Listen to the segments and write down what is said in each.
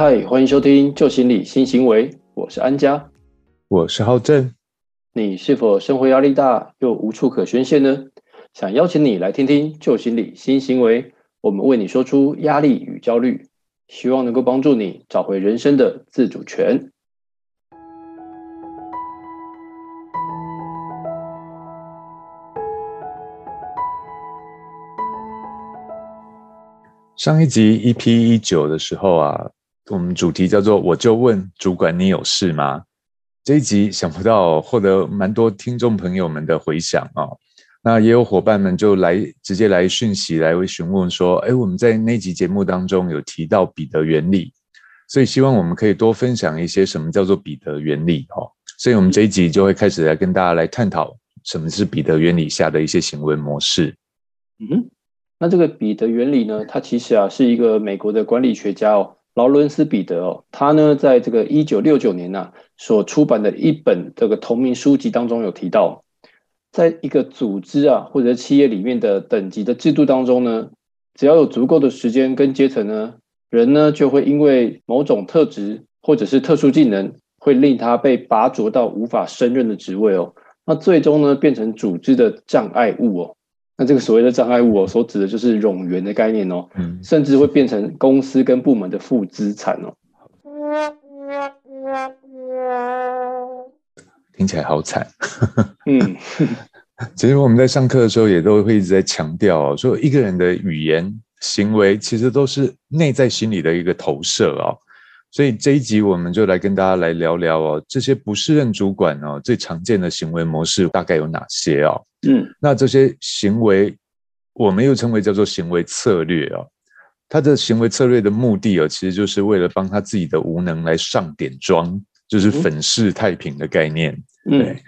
嗨，欢迎收听旧心理新行为，我是安佳，我是浩正。你是否生活压力大又无处可宣泄呢？想邀请你来听听旧心理新行为，我们为你说出压力与焦虑，希望能够帮助你找回人生的自主权。上一集 EP 一九的时候啊，我们主题叫做“我就问主管，你有事吗？”这一集想不到获得蛮多听众朋友们的回响啊，那也有伙伴们就来直接来讯息来询问说：“哎，我们在那集节目当中有提到彼得原理，所以希望我们可以多分享一些什么叫做彼得原理哦。”所以我们这一集就会开始来跟大家来探讨什么是彼得原理下的一些行为模式。嗯。那这个彼得原理呢？它其实啊是一个美国的管理学家哦，劳伦斯彼得哦，他呢在这个一九六九年呐所出版的一本这个同名书籍当中有提到，在一个组织啊或者企业里面的等级的制度当中呢，只要有足够的时间跟阶层呢，人呢就会因为某种特质或者是特殊技能，会令他被拔擢到无法胜任的职位哦，那最终呢变成组织的障碍物哦。那这个所谓的障碍物哦，所指的就是冗员的概念哦，嗯，甚至会变成公司跟部门的负资产哦。听起来好惨。嗯，其实我们在上课的时候也都会一直在强调哦，说一个人的语言行为其实都是内在心理的一个投射哦。所以这一集我们就来跟大家来聊聊哦，这些不适任主管哦最常见的行为模式大概有哪些哦？嗯，那这些行为我们又称为叫做行为策略哦。他的行为策略的目的哦，其实就是为了帮他自己的无能来上点妆，就是粉饰太平的概念。对，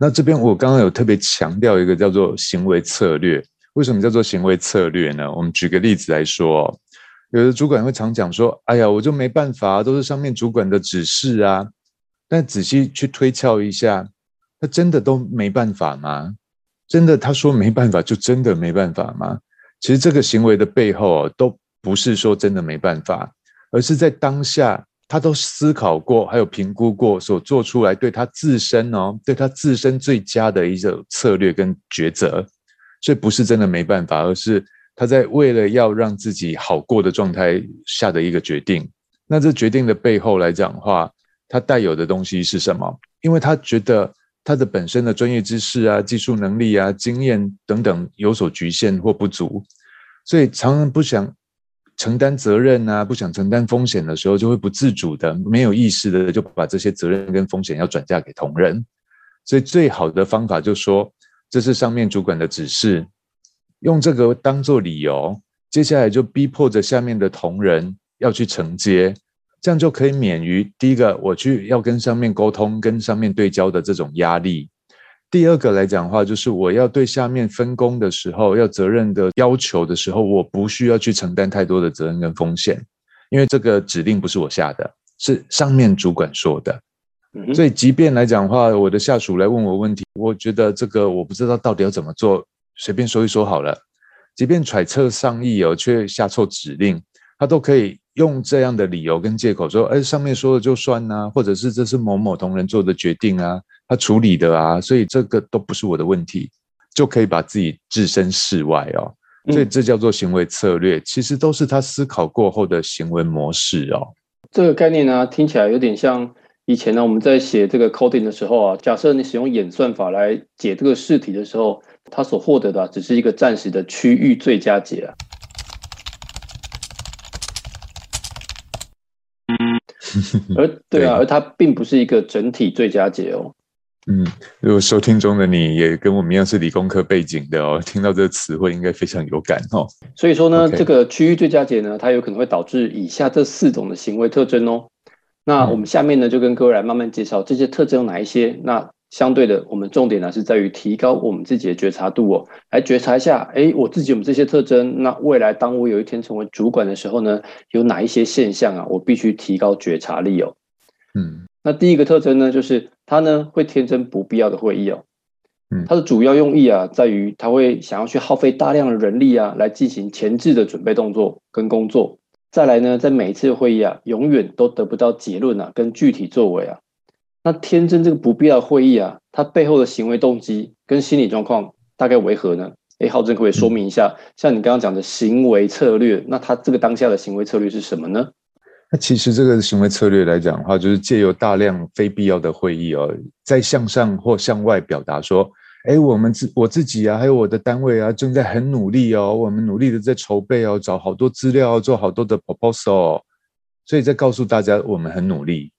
那这边我刚刚有特别强调一个叫做行为策略，为什么叫做行为策略呢？我们举个例子来说。有的主管会常讲说：“哎呀，我就没办法，都是上面主管的指示啊。”但仔细去推敲一下，他真的都没办法吗？真的他说没办法，就真的没办法吗？其实这个行为的背后哦，都不是说真的没办法，而是在当下他都思考过，还有评估过，所做出来对他自身哦，对他自身最佳的一种策略跟抉择。所以不是真的没办法，而是。他在为了要让自己好过的状态下的一个决定，那这决定的背后来讲的话，他带有的东西是什么？因为他觉得他的本身的专业知识啊、技术能力啊、经验等等有所局限或不足，所以常常不想承担责任啊，不想承担风险的时候，就会不自主的、没有意识的就把这些责任跟风险要转嫁给同仁。所以最好的方法就说，这是上面主管的指示。用这个当做理由，接下来就逼迫着下面的同仁要去承接，这样就可以免于第一个我去要跟上面沟通、跟上面对焦的这种压力。第二个来讲的话，就是我要对下面分工的时候，要责任的要求的时候，我不需要去承担太多的责任跟风险，因为这个指令不是我下的，是上面主管说的。所以，即便来讲的话，我的下属来问我问题，我觉得这个我不知道到底要怎么做。随便说一说好了，即便揣测上意哦，却下错指令，他都可以用这样的理由跟借口说：“哎，上面说了就算呐，或者是这是某某同仁做的决定啊，他处理的啊，所以这个都不是我的问题，就可以把自己置身事外哦。所以这叫做行为策略，其实都是他思考过后的行为模式哦。这个概念呢，听起来有点像以前呢，我们在写这个 coding 的时候啊，假设你使用演算法来解这个试题的时候。它所获得的只是一个暂时的区域最佳解啊，而对啊，而它并不是一个整体最佳解哦。嗯，如果收听中的你也跟我们一样是理工科背景的哦，听到这个词汇应该非常有感哦。所以说呢，这个区域最佳解呢，它有可能会导致以下这四种的行为特征哦。那我们下面呢，就跟各位来慢慢介绍这些特征有哪一些。那相对的，我们重点呢是在于提高我们自己的觉察度哦，来觉察一下，哎，我自己有这些特征，那未来当我有一天成为主管的时候呢，有哪一些现象啊，我必须提高觉察力哦。嗯，那第一个特征呢，就是他呢会天真不必要的会议哦。嗯，它的主要用意啊，在于他会想要去耗费大量的人力啊，来进行前置的准备动作跟工作。再来呢，在每一次会议啊，永远都得不到结论啊，跟具体作为啊。那天真这个不必要的会议啊，它背后的行为动机跟心理状况大概为何呢？哎，浩正可以说明一下，像你刚刚讲的行为策略，那他这个当下的行为策略是什么呢？那其实这个行为策略来讲的话，就是借由大量非必要的会议哦，在向上或向外表达说。哎，我们自我自己啊，还有我的单位啊，正在很努力哦。我们努力的在筹备哦，找好多资料，做好多的 proposal。所以在告诉大家，我们很努力。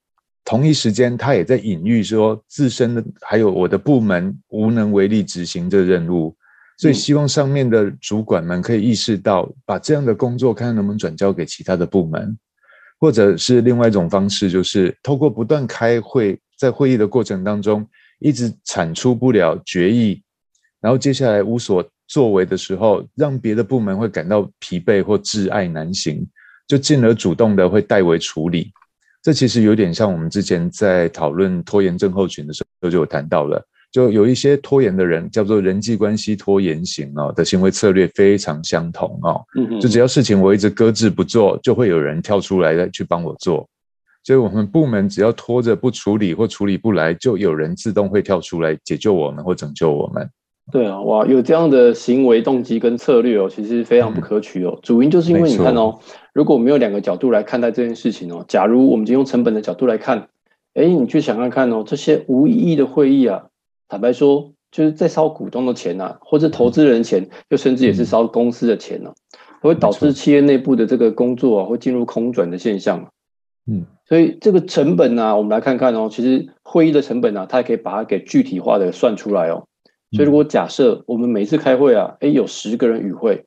同一时间，他也在隐喻说，自身的还有我的部门无能为力执行这任务。所以希望上面的主管们可以意识到，把这样的工作看看能不能转交给其他的部门，或者是另外一种方式，就是透过不断开会，在会议的过程当中。一直产出不了决议，然后接下来无所作为的时候，让别的部门会感到疲惫或挚爱难行，就进而主动的会代为处理。这其实有点像我们之前在讨论拖延症候群的时候就有谈到了，就有一些拖延的人叫做人际关系拖延型哦的行为策略非常相同哦，就只要事情我一直搁置不做，就会有人跳出来的去帮我做。所以，我们部门只要拖着不处理或处理不来，就有人自动会跳出来解救我们或拯救我们。对啊，哇，有这样的行为动机跟策略哦，其实非常不可取哦。主因就是因为你看哦，如果我们有两个角度来看待这件事情哦，假如我们就用成本的角度来看，哎，你去想想看哦，这些无意义的会议啊，坦白说，就是在烧股东的钱呐，或者投资人钱，又甚至也是烧公司的钱呢，会导致企业内部的这个工作啊，会进入空转的现象。嗯。所以这个成本呢，我们来看看哦。其实会议的成本呢，它也可以把它给具体化的算出来哦。所以如果假设我们每次开会啊，哎有十个人与会，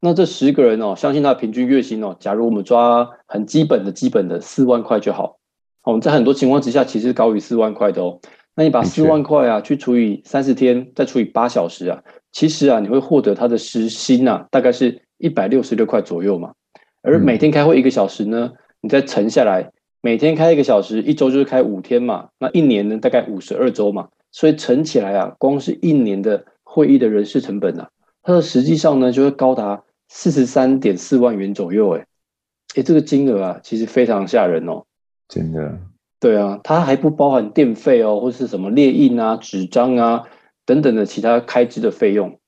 那这十个人哦，相信他平均月薪哦，假如我们抓很基本的基本的四万块就好。哦，在很多情况之下，其实高于四万块的哦。那你把四万块啊，去除以三十天，再除以八小时啊，其实啊，你会获得他的时薪啊，大概是一百六十六块左右嘛。而每天开会一个小时呢，你再乘下来。每天开一个小时，一周就是开五天嘛，那一年呢大概五十二周嘛，所以乘起来啊，光是一年的会议的人事成本啊，它的实际上呢就会高达四十三点四万元左右，哎，哎，这个金额啊其实非常吓人哦，真的，对啊，它还不包含电费哦，或是什么列印啊、纸张啊等等的其他开支的费用，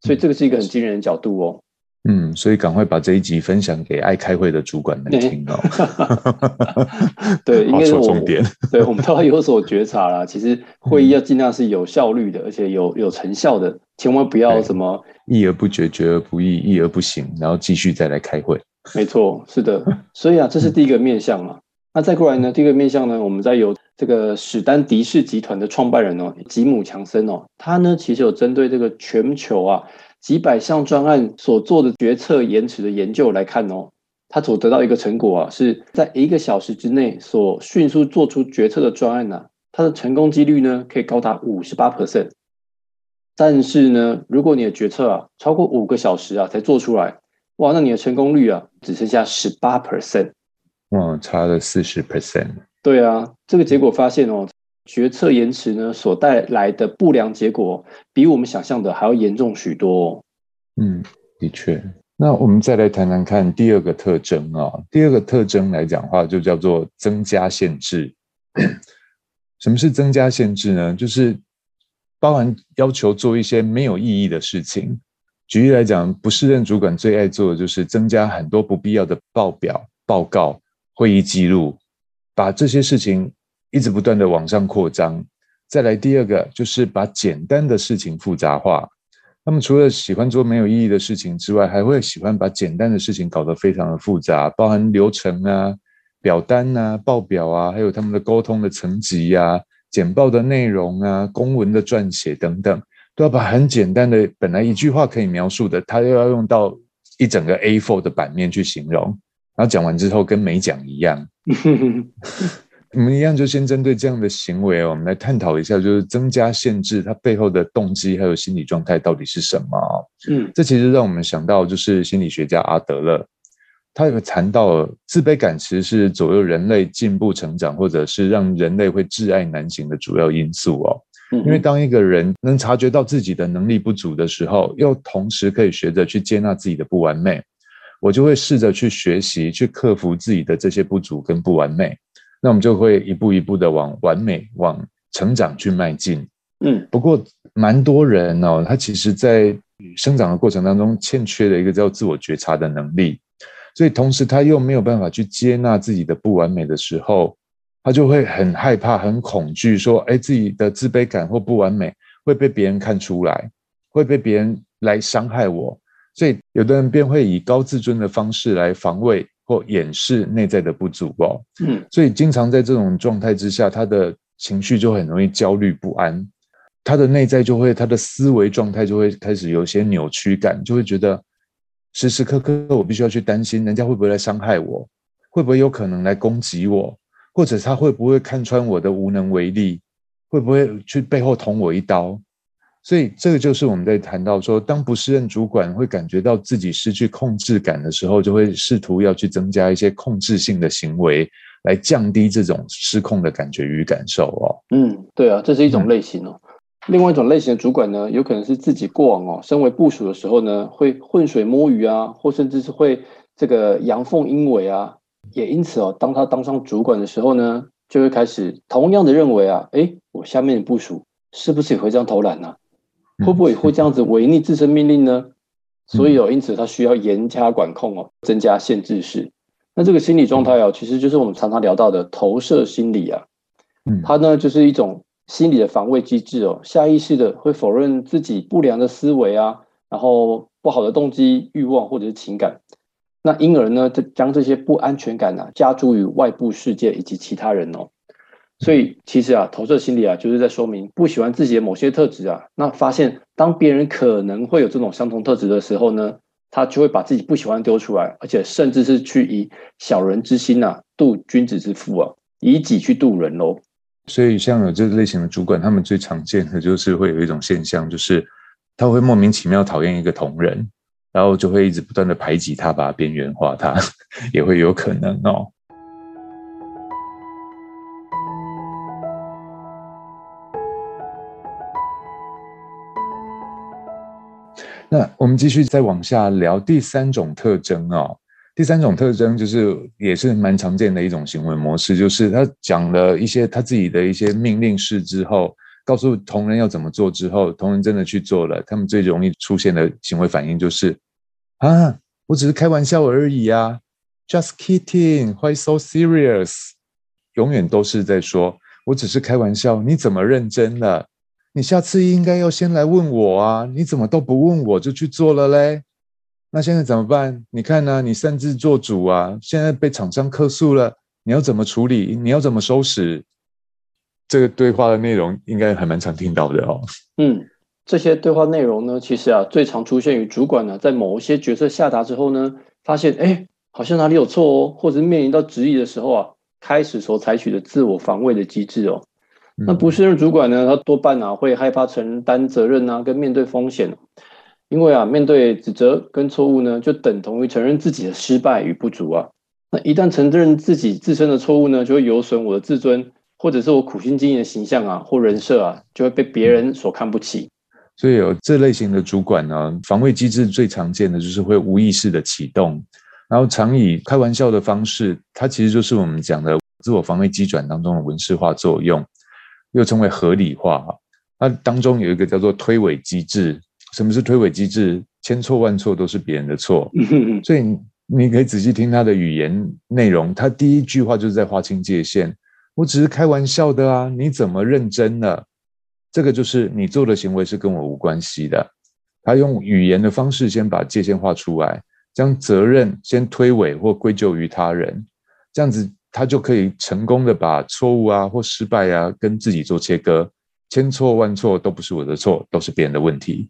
所以这个是一个很惊人的角度哦。嗯，所以赶快把这一集分享给爱开会的主管们听哦。对，应该是重点。对，我们都要有所觉察啦。其实会议要尽量是有效率的，而且有有成效的，千万不要什么议而不决，决而不议，议而不行，然后继续再来开会。没错，是的。所以啊，这是第一个面向嘛。那再过来呢，第一个面向呢，我们再有这个史丹迪士集团的创办人哦，吉姆强森哦，他呢其实有针对这个全球啊。几百项专案所做的决策延迟的研究来看哦，他所得到一个成果啊，是在一个小时之内所迅速做出决策的专案呢，它的成功几率呢可以高达五十八 percent。但是呢，如果你的决策啊超过五个小时啊才做出来，哇，那你的成功率啊只剩下十八 percent，嗯，差了四十 percent。对啊，这个结果发现哦。决策延迟呢，所带来的不良结果，比我们想象的还要严重许多。嗯，的确。那我们再来谈谈看第二个特征啊。第二个特征来讲话，就叫做增加限制。什么是增加限制呢？就是包含要求做一些没有意义的事情。举例来讲，不适任主管最爱做的就是增加很多不必要的报表、报告、会议记录，把这些事情。一直不断的往上扩张，再来第二个就是把简单的事情复杂化。他们除了喜欢做没有意义的事情之外，还会喜欢把简单的事情搞得非常的复杂，包含流程啊、表单啊、报表啊，还有他们的沟通的层级啊、简报的内容啊、公文的撰写等等，都要把很简单的本来一句话可以描述的，他又要用到一整个 A4 的版面去形容，然后讲完之后跟没讲一样。我们一样，就先针对这样的行为我们来探讨一下，就是增加限制它背后的动机还有心理状态到底是什么？嗯，这其实让我们想到，就是心理学家阿德勒，他有谈到自卑感其实是左右人类进步成长，或者是让人类会挚爱难行的主要因素哦。因为当一个人能察觉到自己的能力不足的时候，又同时可以学着去接纳自己的不完美。我就会试着去学习，去克服自己的这些不足跟不完美。那我们就会一步一步的往完美、往成长去迈进。嗯，不过蛮多人哦，他其实在生长的过程当中欠缺的一个叫自我觉察的能力，所以同时他又没有办法去接纳自己的不完美的时候，他就会很害怕、很恐惧，说：“哎，自己的自卑感或不完美会被别人看出来，会被别人来伤害我。”所以有的人便会以高自尊的方式来防卫或掩饰内在的不足哦。嗯，所以经常在这种状态之下，他的情绪就很容易焦虑不安。他的内在就会，他的思维状态就会开始有些扭曲感，就会觉得时时刻刻我必须要去担心，人家会不会来伤害我，会不会有可能来攻击我，或者他会不会看穿我的无能为力，会不会去背后捅我一刀？所以这个就是我们在谈到说，当不适任主管会感觉到自己失去控制感的时候，就会试图要去增加一些控制性的行为，来降低这种失控的感觉与感受哦。嗯，对啊，这是一种类型哦。另外一种类型的主管呢，有可能是自己过往哦，身为部署的时候呢，会浑水摸鱼啊，或甚至是会这个阳奉阴违啊，也因此哦，当他当上主管的时候呢，就会开始同样的认为啊，哎，我下面的部署是不是也会这样偷懒呢？会不会会这样子违逆自身命令呢？所以哦，因此它需要严加管控哦，增加限制式。那这个心理状态哦，其实就是我们常常聊到的投射心理啊，嗯，它呢就是一种。心理的防卫机制哦，下意识的会否认自己不良的思维啊，然后不好的动机、欲望或者是情感，那因而呢，这将这些不安全感啊加诸于外部世界以及其他人哦。所以其实啊，投射心理啊，就是在说明不喜欢自己的某些特质啊，那发现当别人可能会有这种相同特质的时候呢，他就会把自己不喜欢丢出来，而且甚至是去以小人之心呐度君子之腹啊，以己去度人喽。所以，像有这类型的主管，他们最常见的就是会有一种现象，就是他会莫名其妙讨厌一个同仁，然后就会一直不断的排挤他，把他边缘化，他 也会有可能哦。那我们继续再往下聊第三种特征哦。第三种特征就是，也是蛮常见的一种行为模式，就是他讲了一些他自己的一些命令式之后，告诉同仁要怎么做之后，同仁真的去做了，他们最容易出现的行为反应就是啊，我只是开玩笑而已啊，just kidding，why so serious？永远都是在说我只是开玩笑，你怎么认真了？你下次应该要先来问我啊，你怎么都不问我就去做了嘞？那现在怎么办？你看呢？你擅自做主啊！现在被厂商客诉了，你要怎么处理？你要怎么收拾？这个对话的内容应该还蛮常听到的哦。嗯，这些对话内容呢，其实啊，最常出现于主管呢，在某一些决策下达之后呢，发现哎，好像哪里有错哦，或者面临到质疑的时候啊，开始所采取的自我防卫的机制哦。那不是任主管呢，他多半啊会害怕承担责任啊，跟面对风险。因为啊，面对指责跟错误呢，就等同于承认自己的失败与不足啊。那一旦承认自己自身的错误呢，就会有损我的自尊，或者是我苦心经营的形象啊，或人设啊，就会被别人所看不起。所以有这类型的主管呢，防卫机制最常见的就是会无意识的启动，然后常以开玩笑的方式，它其实就是我们讲的自我防卫机转当中的文式化作用，又称为合理化。那当中有一个叫做推诿机制。什么是推诿机制？千错万错都是别人的错，所以你可以仔细听他的语言内容。他第一句话就是在划清界限。我只是开玩笑的啊，你怎么认真了？这个就是你做的行为是跟我无关系的。他用语言的方式先把界限画出来，将责任先推诿或归咎于他人，这样子他就可以成功的把错误啊或失败啊跟自己做切割。千错万错都不是我的错，都是别人的问题。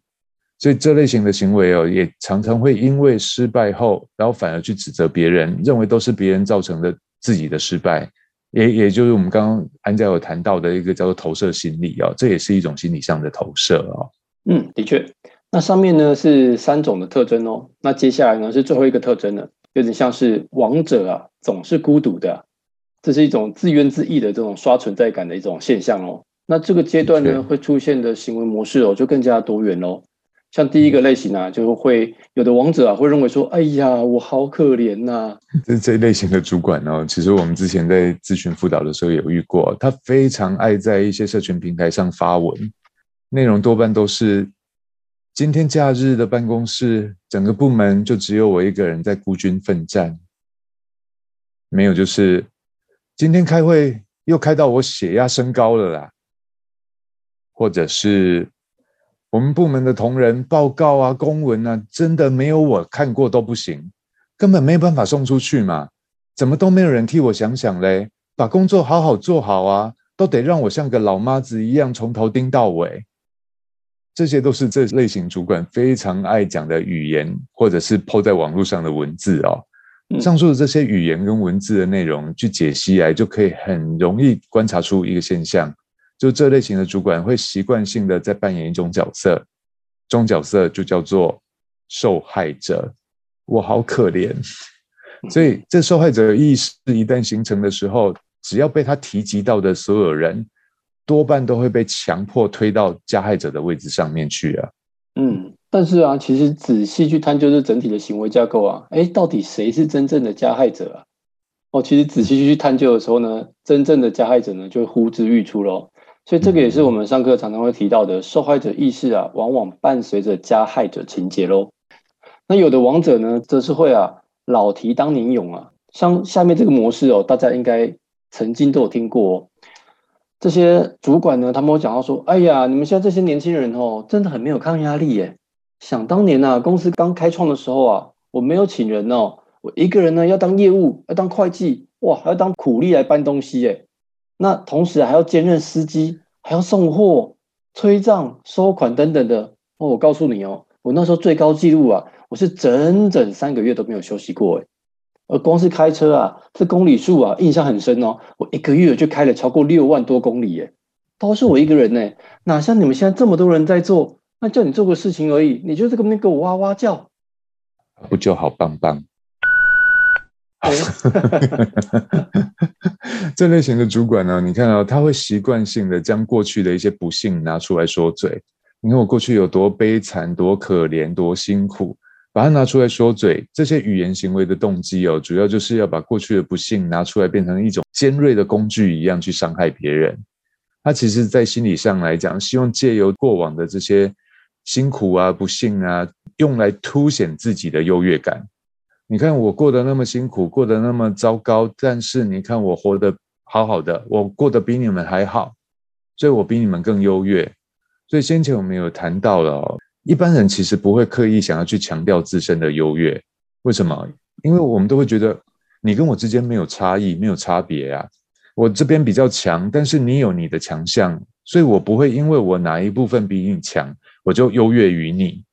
所以这类型的行为哦，也常常会因为失败后，然后反而去指责别人，认为都是别人造成的自己的失败，也也就是我们刚刚安家有谈到的一个叫做投射心理啊，这也是一种心理上的投射啊。嗯，的确，那上面呢是三种的特征哦，那接下来呢是最后一个特征呢，有点像是王者啊总是孤独的，这是一种自怨自艾的这种刷存在感的一种现象哦。那这个阶段呢会出现的行为模式哦就更加多元喽。像第一个类型啊，就会有的王者啊会认为说，哎呀，我好可怜呐。这这类型的主管呢，其实我们之前在咨询辅导的时候有遇过，他非常爱在一些社群平台上发文，内容多半都是今天假日的办公室，整个部门就只有我一个人在孤军奋战，没有就是今天开会又开到我血压升高了啦，或者是。我们部门的同仁报告啊、公文啊，真的没有我看过都不行，根本没有办法送出去嘛？怎么都没有人替我想想嘞？把工作好好做好啊，都得让我像个老妈子一样从头盯到尾。这些都是这类型主管非常爱讲的语言，或者是抛在网络上的文字哦。上述的这些语言跟文字的内容去解析来，就可以很容易观察出一个现象。就这类型的主管会习惯性的在扮演一种角色，这种角色就叫做受害者。我好可怜，所以这受害者意识一旦形成的时候，只要被他提及到的所有人，多半都会被强迫推到加害者的位置上面去啊。嗯，但是啊，其实仔细去探究这整体的行为架构啊，哎，到底谁是真正的加害者啊？哦，其实仔细去探究的时候呢，真正的加害者呢就呼之欲出喽。所以这个也是我们上课常常会提到的受害者意识啊，往往伴随着加害者情节喽。那有的王者呢，则是会啊老提当年勇啊，像下面这个模式哦，大家应该曾经都有听过。这些主管呢，他们会讲到说：“哎呀，你们现在这些年轻人哦，真的很没有抗压力耶。想当年呐，公司刚开创的时候啊，我没有请人哦，我一个人呢要当业务，要当会计，哇，还要当苦力来搬东西耶。”那同时还要兼任司机，还要送货、催账、收款等等的哦。我告诉你哦，我那时候最高纪录啊，我是整整三个月都没有休息过诶而光是开车啊，这公里数啊，印象很深哦。我一个月就开了超过六万多公里耶，都是我一个人呢，哪像你们现在这么多人在做？那叫你做个事情而已，你就这个边给我哇哇叫，不就好棒棒？这类型的主管呢，你看啊，他会习惯性的将过去的一些不幸拿出来说嘴。你看我过去有多悲惨、多可怜、多辛苦，把它拿出来说嘴。这些语言行为的动机哦，主要就是要把过去的不幸拿出来，变成一种尖锐的工具一样去伤害别人。他其实，在心理上来讲，希望借由过往的这些辛苦啊、不幸啊，用来凸显自己的优越感。你看我过得那么辛苦，过得那么糟糕，但是你看我活得好好的，我过得比你们还好，所以我比你们更优越。所以先前我们有谈到了，一般人其实不会刻意想要去强调自身的优越，为什么？因为我们都会觉得你跟我之间没有差异，没有差别啊。我这边比较强，但是你有你的强项，所以我不会因为我哪一部分比你强，我就优越于你。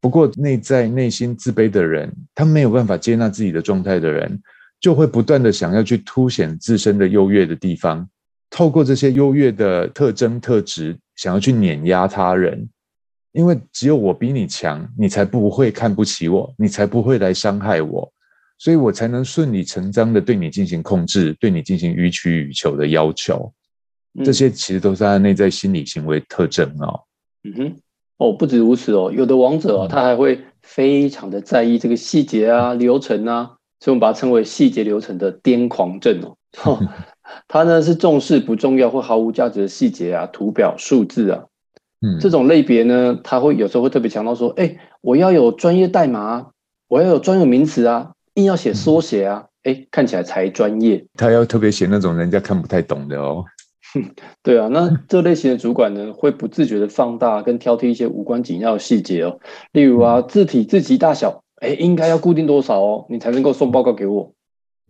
不过，内在内心自卑的人，他没有办法接纳自己的状态的人，就会不断的想要去凸显自身的优越的地方，透过这些优越的特征特质，想要去碾压他人。因为只有我比你强，你才不会看不起我，你才不会来伤害我，所以我才能顺理成章的对你进行控制，对你进行予取予求的要求。这些其实都是他的内在心理行为特征哦。嗯哼。哦，不止如此哦，有的王者哦，他还会非常的在意这个细节啊、流程啊，所以我们把它称为细节流程的癫狂症哦。他呢是重视不重要或毫无价值的细节啊、图表、数字啊，嗯，这种类别呢，他会有时候会特别强调说，哎，我要有专业代码，我要有专有名词啊，硬要写缩写啊，哎，看起来才专业。他要特别写那种人家看不太懂的哦。对啊，那这类型的主管呢，会不自觉的放大跟挑剔一些无关紧要的细节哦，例如啊，字体字级大小，哎，应该要固定多少哦，你才能够送报告给我。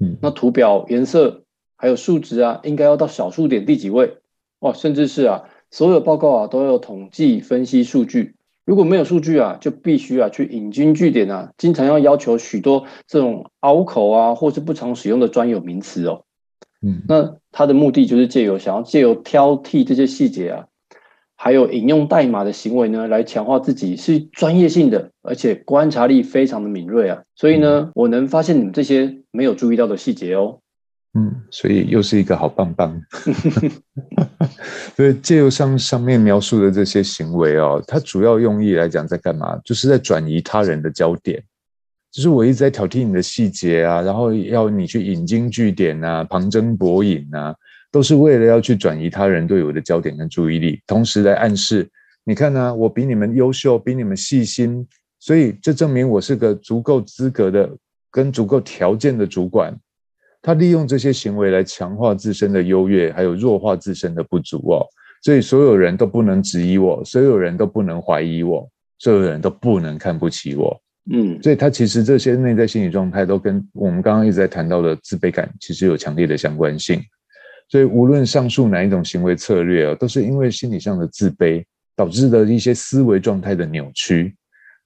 嗯，那图表颜色还有数值啊，应该要到小数点第几位？哦，甚至是啊，所有报告啊都要统计分析数据，如果没有数据啊，就必须啊去引经据典啊，经常要要求许多这种拗口啊，或是不常使用的专有名词哦。嗯，那他的目的就是借由想要借由挑剔这些细节啊，还有引用代码的行为呢，来强化自己是专业性的，而且观察力非常的敏锐啊。所以呢，我能发现你们这些没有注意到的细节哦。嗯，所以又是一个好棒棒。所以借由上上面描述的这些行为哦，它主要用意来讲在干嘛？就是在转移他人的焦点。就是我一直在挑剔你的细节啊，然后要你去引经据典啊，旁征博引啊，都是为了要去转移他人对我的焦点跟注意力，同时来暗示你看呢，我比你们优秀，比你们细心，所以这证明我是个足够资格的跟足够条件的主管。他利用这些行为来强化自身的优越，还有弱化自身的不足哦。所以所有人都不能质疑我，所有人都不能怀疑我，所有人都不能看不起我。嗯，所以他其实这些内在心理状态都跟我们刚刚一直在谈到的自卑感其实有强烈的相关性。所以无论上述哪一种行为策略啊，都是因为心理上的自卑导致的一些思维状态的扭曲。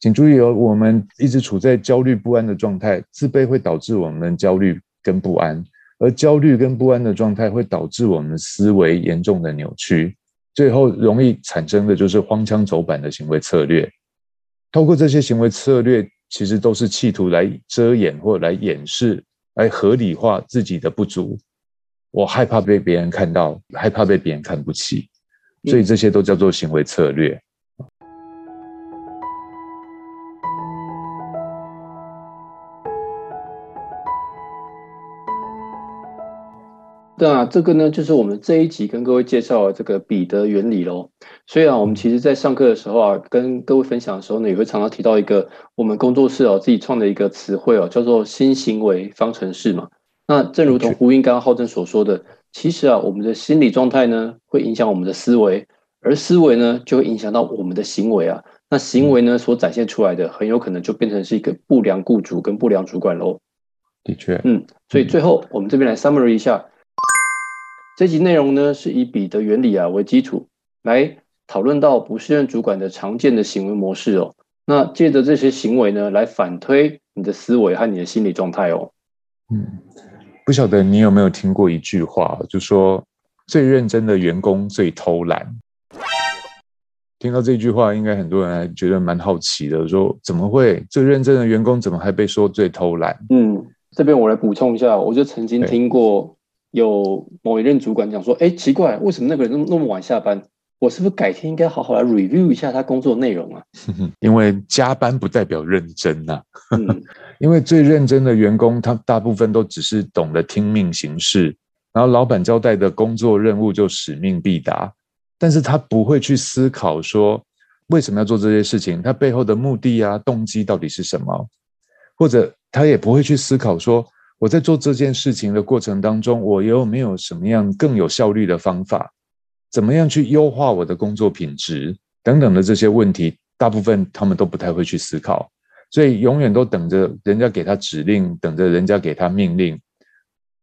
请注意哦，我们一直处在焦虑不安的状态，自卑会导致我们焦虑跟不安，而焦虑跟不安的状态会导致我们思维严重的扭曲，最后容易产生的就是荒腔走板的行为策略。透过这些行为策略，其实都是企图来遮掩或来掩饰，来合理化自己的不足。我害怕被别人看到，害怕被别人看不起，所以这些都叫做行为策略。对啊，这个呢，就是我们这一集跟各位介绍的这个彼得原理喽。所以啊，我们其实在上课的时候啊，跟各位分享的时候呢，也会常常提到一个我们工作室哦自己创的一个词汇哦，叫做新行为方程式嘛。那正如同胡英刚刚浩正所说的，其实啊，我们的心理状态呢，会影响我们的思维，而思维呢，就会影响到我们的行为啊。那行为呢，所展现出来的，很有可能就变成是一个不良雇主跟不良主管喽。的确，嗯，所以最后我们这边来 summary 一下。这集内容呢，是以彼得原理啊为基础，来讨论到不适任主管的常见的行为模式哦。那借着这些行为呢，来反推你的思维和你的心理状态哦。嗯，不晓得你有没有听过一句话，就说最认真的员工最偷懒。听到这句话，应该很多人还觉得蛮好奇的，说怎么会最认真的员工怎么还被说最偷懒？嗯，这边我来补充一下，我就曾经听过。有某一任主管讲说：“哎，奇怪，为什么那个人那么那么晚下班？我是不是改天应该好好来 review 一下他工作内容啊？” 因为加班不代表认真呐。因为最认真的员工，他大部分都只是懂得听命行事，然后老板交代的工作任务就使命必达，但是他不会去思考说为什么要做这些事情，他背后的目的啊、动机到底是什么，或者他也不会去思考说。我在做这件事情的过程当中，我有没有什么样更有效率的方法？怎么样去优化我的工作品质等等的这些问题，大部分他们都不太会去思考，所以永远都等着人家给他指令，等着人家给他命令，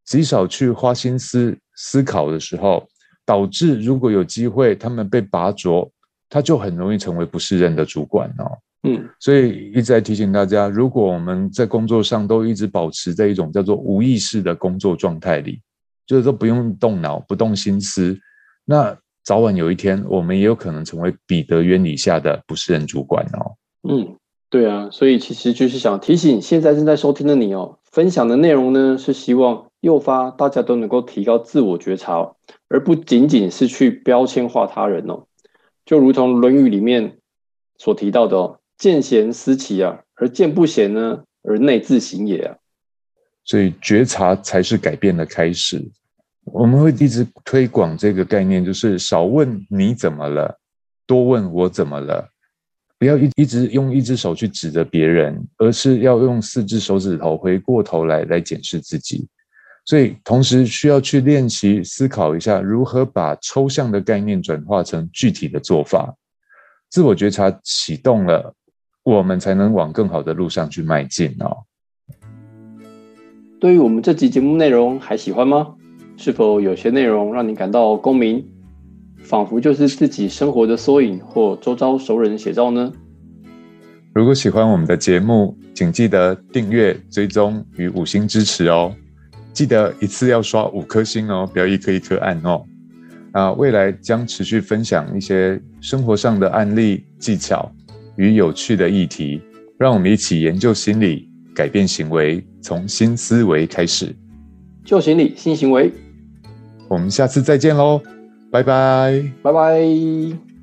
极少去花心思思考的时候，导致如果有机会他们被拔擢，他就很容易成为不适任的主管哦。嗯，所以一直在提醒大家，如果我们在工作上都一直保持在一种叫做无意识的工作状态里，就是说不用动脑、不动心思，那早晚有一天，我们也有可能成为彼得原理下的不是人主管哦。嗯，对啊，所以其实就是想提醒现在正在收听的你哦，分享的内容呢是希望诱发大家都能够提高自我觉察，而不仅仅是去标签化他人哦。就如同《论语》里面所提到的哦。见贤思齐啊，而见不贤呢，而内自省也啊。所以觉察才是改变的开始。我们会一直推广这个概念，就是少问你怎么了，多问我怎么了。不要一一直用一只手去指着别人，而是要用四只手指头回过头来来检视自己。所以同时需要去练习思考一下，如何把抽象的概念转化成具体的做法。自我觉察启动了。我们才能往更好的路上去迈进哦。对于我们这集节目内容还喜欢吗？是否有些内容让你感到共鸣，仿佛就是自己生活的缩影或周遭熟人写照呢？如果喜欢我们的节目，请记得订阅、追踪与五星支持哦。记得一次要刷五颗星哦，不要一颗一颗按哦。啊，未来将持续分享一些生活上的案例技巧。与有趣的议题，让我们一起研究心理，改变行为，从新思维开始。旧行理，新行为。我们下次再见喽，拜拜，拜拜。